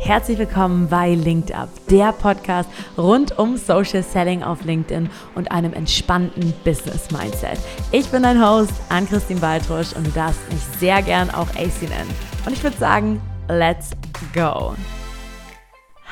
Herzlich willkommen bei Linked Up, der Podcast rund um Social Selling auf LinkedIn und einem entspannten Business Mindset. Ich bin dein Host, Ann-Christine Baltrusch und du darfst mich sehr gern auch AC nennen. Und ich würde sagen, let's go.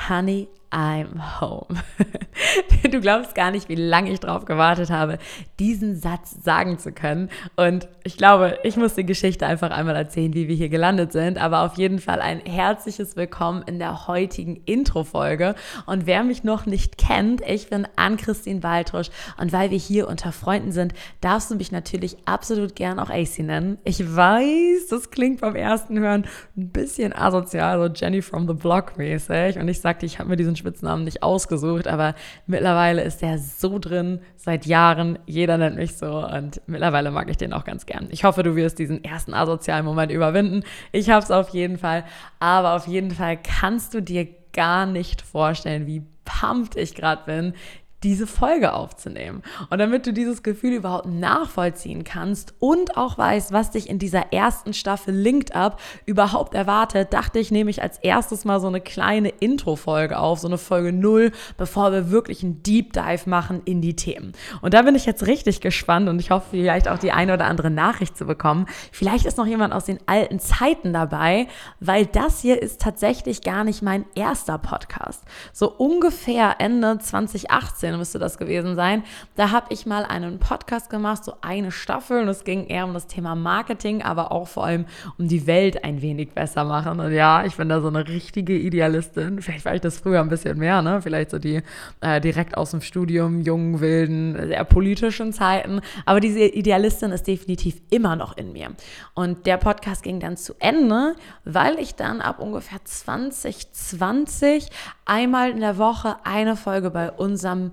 Honey, I'm home. du glaubst gar nicht, wie lange ich darauf gewartet habe, diesen Satz sagen zu können. Und ich glaube, ich muss die Geschichte einfach einmal erzählen, wie wir hier gelandet sind. Aber auf jeden Fall ein herzliches Willkommen in der heutigen Intro-Folge. Und wer mich noch nicht kennt, ich bin Ann-Christine Waldrusch. Und weil wir hier unter Freunden sind, darfst du mich natürlich absolut gern auch AC nennen. Ich weiß, das klingt beim ersten Hören ein bisschen asozial, so Jenny from the Block mäßig. Und ich sagte, ich habe mir diesen Spitznamen nicht ausgesucht, aber mittlerweile ist der so drin, seit Jahren. Jeder nennt mich so und mittlerweile mag ich den auch ganz gern. Ich hoffe, du wirst diesen ersten asozialen Moment überwinden. Ich habe es auf jeden Fall, aber auf jeden Fall kannst du dir gar nicht vorstellen, wie pumped ich gerade bin, diese Folge aufzunehmen. Und damit du dieses Gefühl überhaupt nachvollziehen kannst und auch weißt, was dich in dieser ersten Staffel Linked Up überhaupt erwartet, dachte ich, nehme ich als erstes mal so eine kleine Intro-Folge auf, so eine Folge null, bevor wir wirklich einen Deep Dive machen in die Themen. Und da bin ich jetzt richtig gespannt und ich hoffe vielleicht auch die eine oder andere Nachricht zu bekommen. Vielleicht ist noch jemand aus den alten Zeiten dabei, weil das hier ist tatsächlich gar nicht mein erster Podcast. So ungefähr Ende 2018 2018 müsste das gewesen sein. Da habe ich mal einen Podcast gemacht, so eine Staffel und es ging eher um das Thema Marketing, aber auch vor allem um die Welt ein wenig besser machen. Und ja, ich bin da so eine richtige Idealistin. Vielleicht war ich das früher ein bisschen mehr, ne? Vielleicht so die äh, direkt aus dem Studium, jungen, wilden, sehr politischen Zeiten. Aber diese Idealistin ist definitiv immer noch in mir. Und der Podcast ging dann zu Ende, weil ich dann ab ungefähr 2020 einmal in der Woche eine Folge bei unserem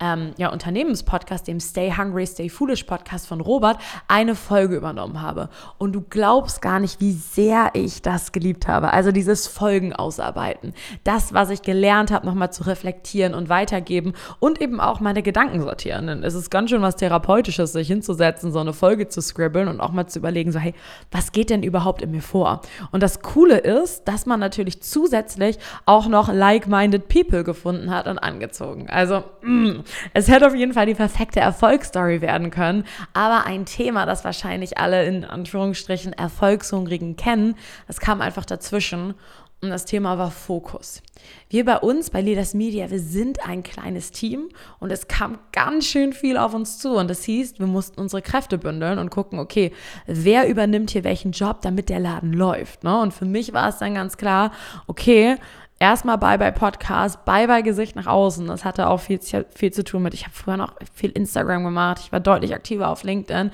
ähm, ja, Unternehmenspodcast, dem Stay Hungry, Stay Foolish Podcast von Robert, eine Folge übernommen habe. Und du glaubst gar nicht, wie sehr ich das geliebt habe. Also dieses Folgen ausarbeiten. Das, was ich gelernt habe, nochmal zu reflektieren und weitergeben und eben auch meine Gedanken sortieren. Denn es ist ganz schön was Therapeutisches, sich hinzusetzen, so eine Folge zu scribbeln und auch mal zu überlegen, so, hey, was geht denn überhaupt in mir vor? Und das Coole ist, dass man natürlich zusätzlich auch noch like-minded people gefunden hat und angezogen. Also, mm, es hätte auf jeden Fall die perfekte Erfolgsstory werden können, aber ein Thema, das wahrscheinlich alle in Anführungsstrichen Erfolgshungrigen kennen, das kam einfach dazwischen und das Thema war Fokus. Wir bei uns, bei Leaders Media, wir sind ein kleines Team und es kam ganz schön viel auf uns zu. Und das hieß, wir mussten unsere Kräfte bündeln und gucken, okay, wer übernimmt hier welchen Job, damit der Laden läuft. Ne? Und für mich war es dann ganz klar, okay, erstmal Bye Bye Podcast, Bye Bye Gesicht nach außen. Das hatte auch viel, viel zu tun mit, ich habe früher noch viel Instagram gemacht, ich war deutlich aktiver auf LinkedIn.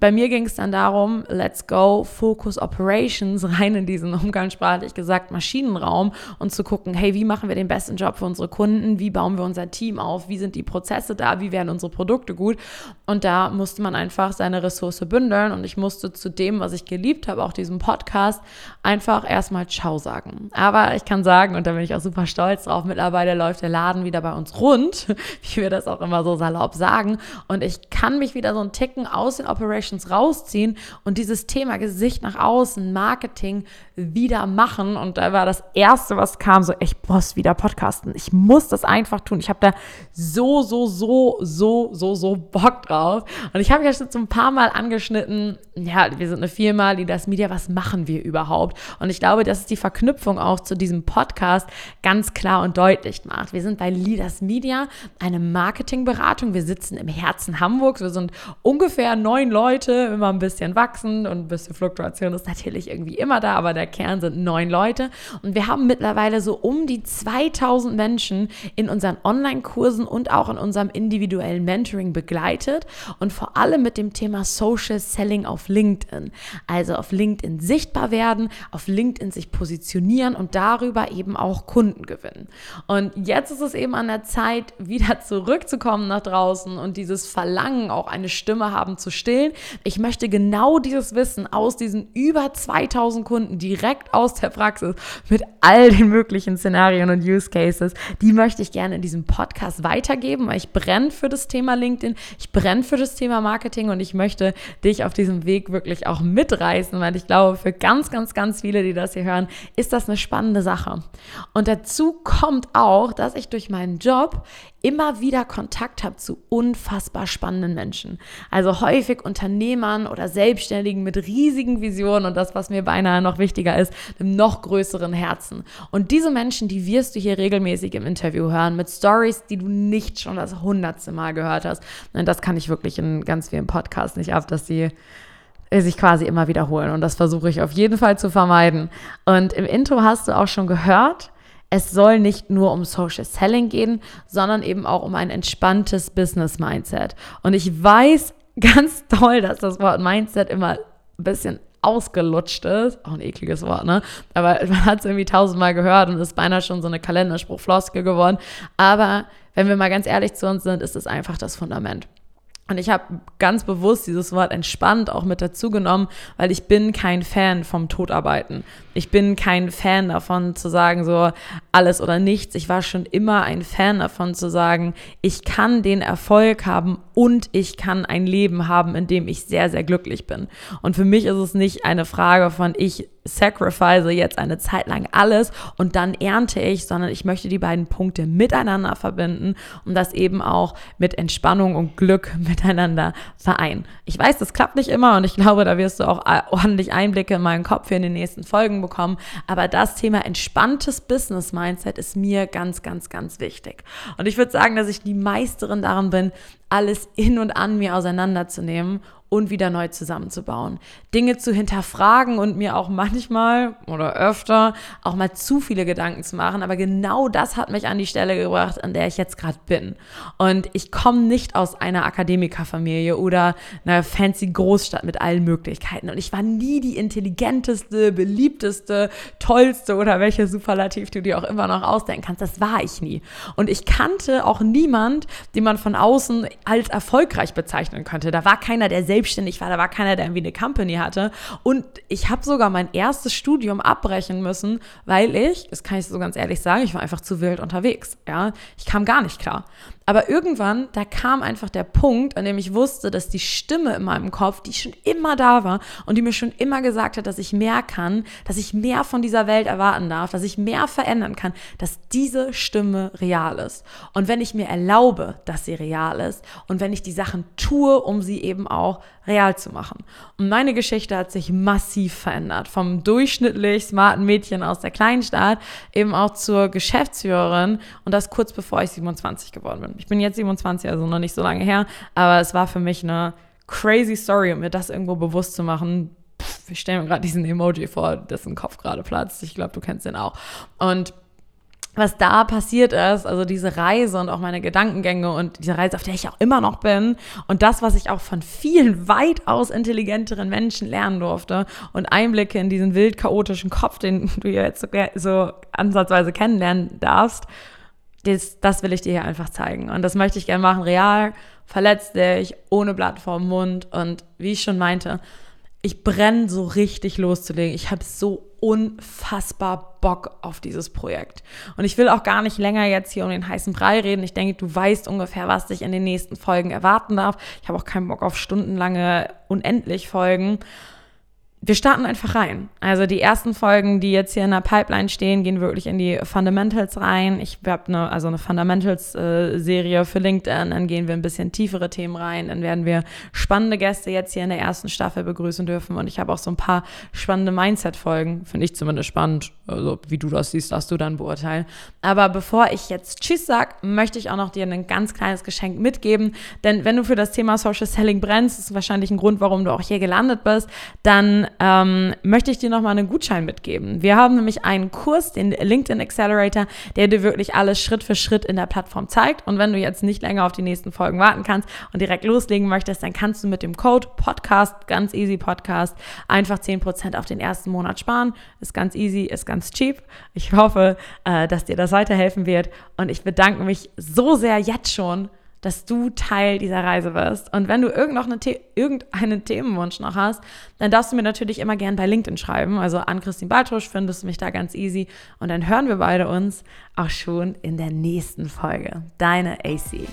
Bei mir ging es dann darum, let's go, Focus Operations, rein in diesen umgangssprachlich gesagt Maschinenraum und zu gucken, hey, wie machen wir den besten Job für unsere Kunden? Wie bauen wir unser Team auf? Wie sind die Prozesse da? Wie werden unsere Produkte gut? Und da musste man einfach seine Ressource bündeln und ich musste zu dem, was ich geliebt habe, auch diesem Podcast, einfach erstmal Ciao sagen. Aber ich kann sagen, und da bin ich auch super stolz drauf, mittlerweile läuft der Laden wieder bei uns rund, wie wir das auch immer so salopp sagen. Und ich kann mich wieder so ein Ticken aus den Operations Connections rausziehen und dieses Thema Gesicht nach außen, Marketing wieder machen. Und da war das Erste, was kam, so, ich muss wieder podcasten. Ich muss das einfach tun. Ich habe da so, so, so, so, so, so Bock drauf. Und ich habe ja schon so ein paar Mal angeschnitten, ja, wir sind eine Firma, die das Media, was machen wir überhaupt? Und ich glaube, dass es die Verknüpfung auch zu diesem Podcast ganz klar und deutlich macht. Wir sind bei Leaders Media, eine Marketingberatung. Wir sitzen im Herzen Hamburgs. Wir sind ungefähr neun Leute Leute, immer ein bisschen wachsen und ein bisschen Fluktuation ist natürlich irgendwie immer da, aber der Kern sind neun Leute. Und wir haben mittlerweile so um die 2000 Menschen in unseren Online-Kursen und auch in unserem individuellen Mentoring begleitet und vor allem mit dem Thema Social Selling auf LinkedIn. Also auf LinkedIn sichtbar werden, auf LinkedIn sich positionieren und darüber eben auch Kunden gewinnen. Und jetzt ist es eben an der Zeit, wieder zurückzukommen nach draußen und dieses Verlangen, auch eine Stimme haben zu stillen, Ich möchte genau dieses Wissen aus diesen über 2000 Kunden direkt aus der Praxis mit all den möglichen Szenarien und Use Cases, die möchte ich gerne in diesem Podcast weitergeben, weil ich brenne für das Thema LinkedIn, ich brenne für das Thema Marketing und ich möchte dich auf diesem Weg wirklich auch mitreißen, weil ich glaube, für ganz, ganz, ganz viele, die das hier hören, ist das eine spannende Sache. Und dazu kommt auch, dass ich durch meinen Job immer wieder Kontakt habe zu unfassbar spannenden Menschen. Also häufig Unternehmern oder Selbstständigen mit riesigen Visionen und das, was mir beinahe noch wichtiger ist, einem noch größeren Herzen. Und diese Menschen, die wirst du hier regelmäßig im Interview hören, mit Stories, die du nicht schon das hundertste Mal gehört hast. Und das kann ich wirklich in ganz vielen Podcasts nicht ab, dass sie sich quasi immer wiederholen. Und das versuche ich auf jeden Fall zu vermeiden. Und im Intro hast du auch schon gehört, es soll nicht nur um Social Selling gehen, sondern eben auch um ein entspanntes Business Mindset. Und ich weiß ganz toll, dass das Wort Mindset immer ein bisschen ausgelutscht ist. Auch ein ekliges Wort, ne? Aber man hat es irgendwie tausendmal gehört und ist beinahe schon so eine Kalenderspruchfloske geworden. Aber wenn wir mal ganz ehrlich zu uns sind, ist es einfach das Fundament. Und ich habe ganz bewusst dieses Wort entspannt auch mit dazu genommen, weil ich bin kein Fan vom Todarbeiten. Ich bin kein Fan davon zu sagen, so alles oder nichts. Ich war schon immer ein Fan davon zu sagen, ich kann den Erfolg haben und ich kann ein Leben haben, in dem ich sehr, sehr glücklich bin. Und für mich ist es nicht eine Frage von, ich sacrifice jetzt eine Zeit lang alles und dann ernte ich, sondern ich möchte die beiden Punkte miteinander verbinden und das eben auch mit Entspannung und Glück miteinander vereinen. Ich weiß, das klappt nicht immer und ich glaube, da wirst du auch ordentlich Einblicke in meinen Kopf hier in den nächsten Folgen bekommen, aber das Thema entspanntes Business Mindset ist mir ganz, ganz, ganz wichtig. Und ich würde sagen, dass ich die Meisterin darin bin, alles in und an mir auseinanderzunehmen und wieder neu zusammenzubauen. Dinge zu hinterfragen und mir auch manchmal oder öfter auch mal zu viele Gedanken zu machen. Aber genau das hat mich an die Stelle gebracht, an der ich jetzt gerade bin. Und ich komme nicht aus einer Akademikerfamilie oder einer fancy Großstadt mit allen Möglichkeiten. Und ich war nie die intelligenteste, beliebteste, tollste oder welche Superlativ du dir auch immer noch ausdenken kannst. Das war ich nie. Und ich kannte auch niemand, den man von außen als erfolgreich bezeichnen könnte. Da war keiner, der selbst selbstständig war, da war keiner, der irgendwie eine Company hatte. Und ich habe sogar mein erstes Studium abbrechen müssen, weil ich, das kann ich so ganz ehrlich sagen, ich war einfach zu wild unterwegs. Ja, ich kam gar nicht klar. Aber irgendwann, da kam einfach der Punkt, an dem ich wusste, dass die Stimme in meinem Kopf, die schon immer da war und die mir schon immer gesagt hat, dass ich mehr kann, dass ich mehr von dieser Welt erwarten darf, dass ich mehr verändern kann, dass diese Stimme real ist. Und wenn ich mir erlaube, dass sie real ist und wenn ich die Sachen tue, um sie eben auch real zu machen. Und meine Geschichte hat sich massiv verändert. Vom durchschnittlich smarten Mädchen aus der Kleinstadt eben auch zur Geschäftsführerin und das kurz bevor ich 27 geworden bin. Ich bin jetzt 27, also noch nicht so lange her, aber es war für mich eine crazy Story, um mir das irgendwo bewusst zu machen. Pff, ich stelle mir gerade diesen Emoji vor, dessen Kopf gerade platzt. Ich glaube, du kennst den auch. Und was da passiert ist, also diese Reise und auch meine Gedankengänge und diese Reise, auf der ich auch immer noch bin und das, was ich auch von vielen weitaus intelligenteren Menschen lernen durfte und Einblicke in diesen wild chaotischen Kopf, den du jetzt so, so ansatzweise kennenlernen darfst, das, das will ich dir hier einfach zeigen. Und das möchte ich gerne machen, real, verletzlich, ohne Blatt vorm Mund und wie ich schon meinte, ich brenne so richtig loszulegen. Ich habe so unfassbar Bock auf dieses Projekt. Und ich will auch gar nicht länger jetzt hier um den heißen Brei reden. Ich denke, du weißt ungefähr, was dich in den nächsten Folgen erwarten darf. Ich habe auch keinen Bock auf stundenlange, unendlich Folgen wir starten einfach rein. Also die ersten Folgen, die jetzt hier in der Pipeline stehen, gehen wirklich in die Fundamentals rein. Ich habe eine, also eine Fundamentals-Serie äh, für LinkedIn, dann gehen wir ein bisschen tiefere Themen rein, dann werden wir spannende Gäste jetzt hier in der ersten Staffel begrüßen dürfen und ich habe auch so ein paar spannende Mindset-Folgen, finde ich zumindest spannend. Also wie du das siehst, darfst du dann beurteilen. Aber bevor ich jetzt Tschüss sag, möchte ich auch noch dir ein ganz kleines Geschenk mitgeben, denn wenn du für das Thema Social Selling brennst, ist wahrscheinlich ein Grund, warum du auch hier gelandet bist, dann ähm, möchte ich dir nochmal einen Gutschein mitgeben. Wir haben nämlich einen Kurs, den LinkedIn Accelerator, der dir wirklich alles Schritt für Schritt in der Plattform zeigt. Und wenn du jetzt nicht länger auf die nächsten Folgen warten kannst und direkt loslegen möchtest, dann kannst du mit dem Code Podcast, ganz easy Podcast, einfach 10% auf den ersten Monat sparen. Ist ganz easy, ist ganz cheap. Ich hoffe, äh, dass dir das weiterhelfen wird. Und ich bedanke mich so sehr jetzt schon dass du Teil dieser Reise wirst. Und wenn du irgendeinen The irgendeinen Themenwunsch noch hast, dann darfst du mir natürlich immer gern bei LinkedIn schreiben. Also an Christine Baltusch findest du mich da ganz easy. Und dann hören wir beide uns auch schon in der nächsten Folge. Deine AC.